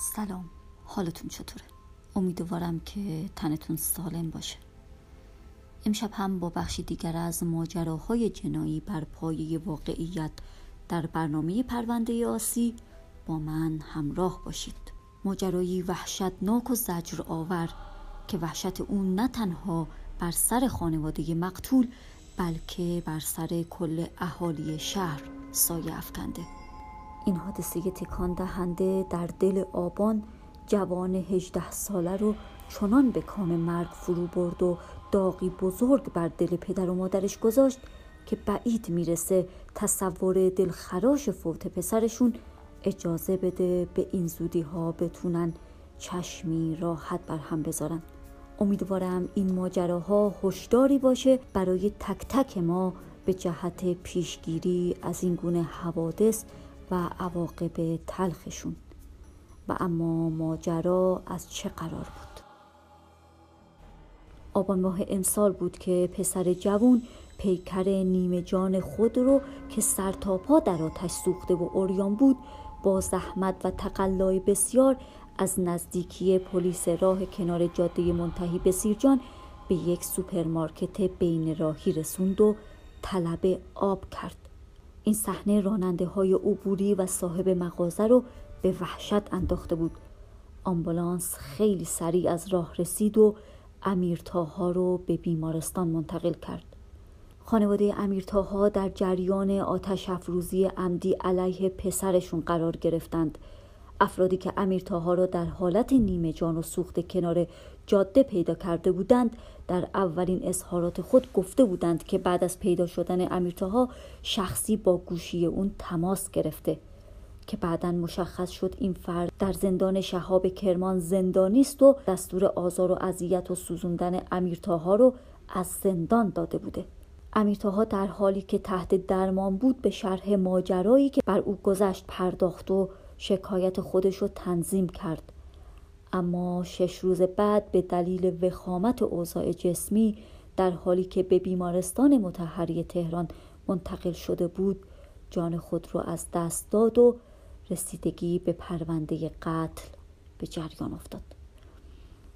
سلام. حالتون چطوره؟ امیدوارم که تنتون سالم باشه. امشب هم با بخشی دیگر از ماجراهای جنایی بر پایه واقعیت در برنامه پرونده آسی با من همراه باشید. ماجرایی وحشتناک و زجر آور که وحشت اون نه تنها بر سر خانواده مقتول بلکه بر سر کل اهالی شهر سایه افکنده. این حادثه تکان دهنده در دل آبان جوان هجده ساله رو چنان به کام مرگ فرو برد و داغی بزرگ بر دل پدر و مادرش گذاشت که بعید می‌رسه تصور دلخراش فوت پسرشون اجازه بده به این زودی ها بتونن چشمی راحت بر هم بذارن. امیدوارم این ماجراها هشداری باشه برای تک تک ما به جهت پیشگیری از این گونه حوادث و عواقب تلخشون. و اما ماجرا از چه قرار بود؟ آبان ماه امسال بود که پسر جوون پیکر نیمه جان خود رو که سر تا پا در آتش سوخته و اوریان بود با زحمت و تقلای بسیار از نزدیکی پلیس راه کنار جاده منتهی به سیرجان به یک سوپرمارکت بین راهی رسوند و طلب آب کرد. این صحنه راننده های عبوری و صاحب مغازه رو به وحشت انداخته بود. آمبولانس خیلی سریع از راه رسید و امیرتاها رو به بیمارستان منتقل کرد. خانواده امیرتاها در جریان آتش افروزی عمدی علیه پسرشون قرار گرفتند. افرادی که امیرتاها را در حالت نیمه جان و سوخته کنار جاده پیدا کرده بودند در اولین اظهارات خود گفته بودند که بعد از پیدا شدن امیرتاها شخصی با گوشی اون تماس گرفته که بعدا مشخص شد این فرد در زندان شهاب کرمان زندانی است و دستور آزار و اذیت و سوزوندن امیرتاها رو از زندان داده بوده. امیرتاها در حالی که تحت درمان بود به شرح ماجرایی که بر او گذشت پرداخت و شکایت خودش رو تنظیم کرد. اما شش روز بعد به دلیل وخامت اوضاع جسمی در حالی که به بیمارستان متحری تهران منتقل شده بود جان خود را از دست داد و رسیدگی به پرونده قتل به جریان افتاد.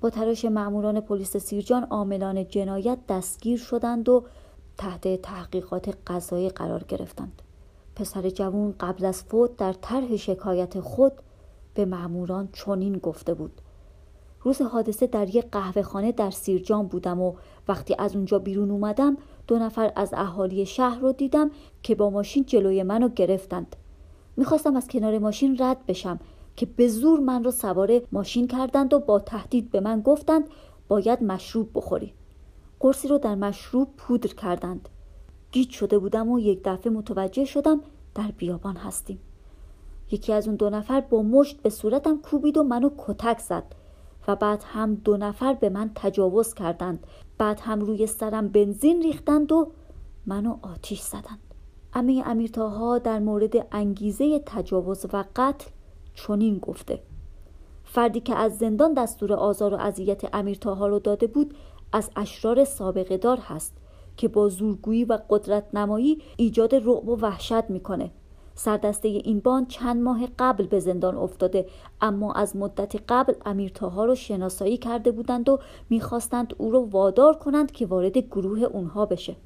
با تراش ماموران پلیس سیرجان عاملان جنایت دستگیر شدند و تحت تحقیقات قضایی قرار گرفتند. پسر جوون قبل از فوت در طرح شکایت خود به ماموران چنین گفته بود. روز حادثه در یک قهوه خانه در سیرجان بودم و وقتی از اونجا بیرون اومدم دو نفر از اهالی شهر رو دیدم که با ماشین جلوی منو گرفتند. می‌خواستم از کنار ماشین رد بشم که به زور من رو سوار ماشین کردند و با تهدید به من گفتند باید مشروب بخوری. قرصی رو در مشروب پودر کردند. گیج شده بودم و یک دفعه متوجه شدم در بیابان هستیم. یکی از اون دو نفر با مشت به صورتم کوبید و منو کتک زد و بعد هم دو نفر به من تجاوز کردند. بعد هم روی سرم بنزین ریختند و منو آتیش زدند. امه امیرتاها در مورد انگیزه تجاوز و قتل چنین گفته. فردی که از زندان دستور آزار و اذیت امیرتاها رو داده بود از اشرار سابقه دار هست. که با زورگویی و قدرت نمایی ایجاد رعب و وحشت می‌کنه. سردسته این بان چند ماه قبل به زندان افتاده اما از مدت قبل امیرتاها رو شناسایی کرده بودند و می‌خواستند او رو وادار کنند که وارد گروه اونها بشه.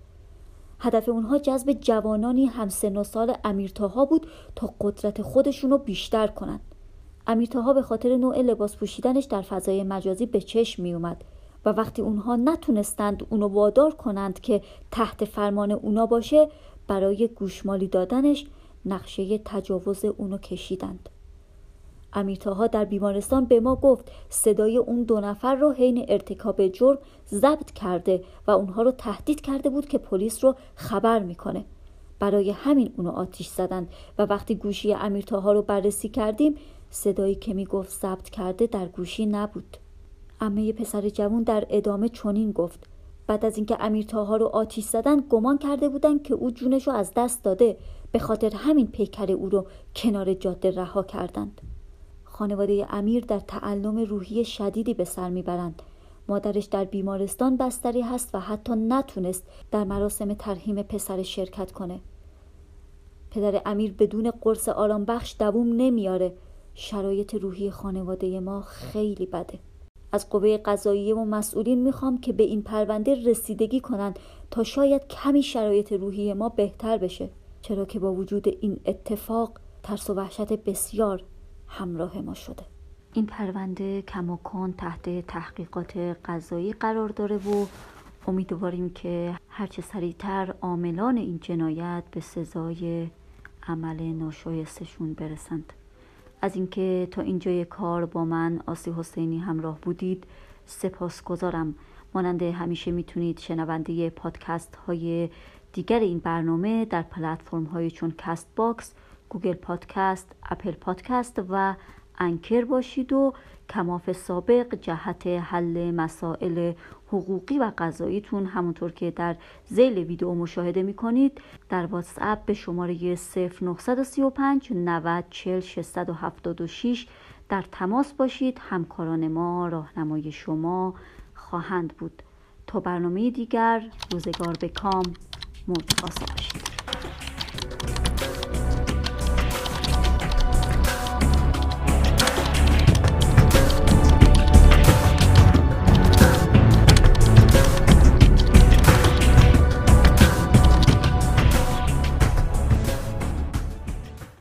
هدف اونها جذب جوانانی همسن و سال امیرتاها بود تا قدرت خودشون رو بیشتر کنند. امیرتاها به خاطر نوع لباس پوشیدنش در فضای مجازی به چشم می اومد و وقتی اونها نتونستند اونو وادار کنند که تحت فرمان اونا باشه برای گوشمالی دادنش نقشه تجاوز اونو کشیدند. امیرتاها در بیمارستان به ما گفت صدای اون دو نفر رو حین ارتکاب جرم ضبط کرده و اونها رو تهدید کرده بود که پلیس رو خبر می‌کنه. برای همین اونو آتیش زدند و وقتی گوشی امیرتاها رو بررسی کردیم صدایی که می‌گفت ضبط کرده در گوشی نبود. امه پسر جوان در ادامه چنین گفت. بعد از اینکه امیرتاها رو آتیش زدن گمان کرده بودند که او جونش رو از دست داده. به خاطر همین پیکر او رو کنار جاده رها کردند. خانواده امیر در تعلم روحی شدیدی به سر می‌برند. مادرش در بیمارستان بستری هست و حتی نتونست در مراسم ترهیم پسر شرکت کنه. پدر امیر بدون قرص آرام بخش دووم نمیاره شرایط روحی خانواده ما خیلی بده. از قوه قضاییه و مسئولین می‌خوام که به این پرونده رسیدگی کنند تا شاید کمی شرایط روحی ما بهتر بشه. چرا که با وجود این اتفاق ترس و وحشت بسیار همراه ما شده. این پرونده کماکان تحت تحقیقات قضایی قرار داره و امیدواریم که هرچه سریعتر عاملان این جنایت به سزای عمل ناشایستشون برسند. از اینکه تا اینجای کار با من آسی حسینی همراه بودید سپاس گذارم مانند همیشه می‌تونید شنونده پادکست های دیگر این برنامه در پلتفرم های چون Castbox، Google Podcast، Apple Podcast و Anchor باشید و کمافی‌السابق جهت حل مسائل حقوقی و قضاییتون همونطور که در زیل ویدیو مشاهده می کنید در واتساپ به شماره 0935 90 40 676 در تماس باشید. همکاران ما راهنمای شما خواهند بود. تا برنامه دیگر روزگار به کام مرتقاسا باشید.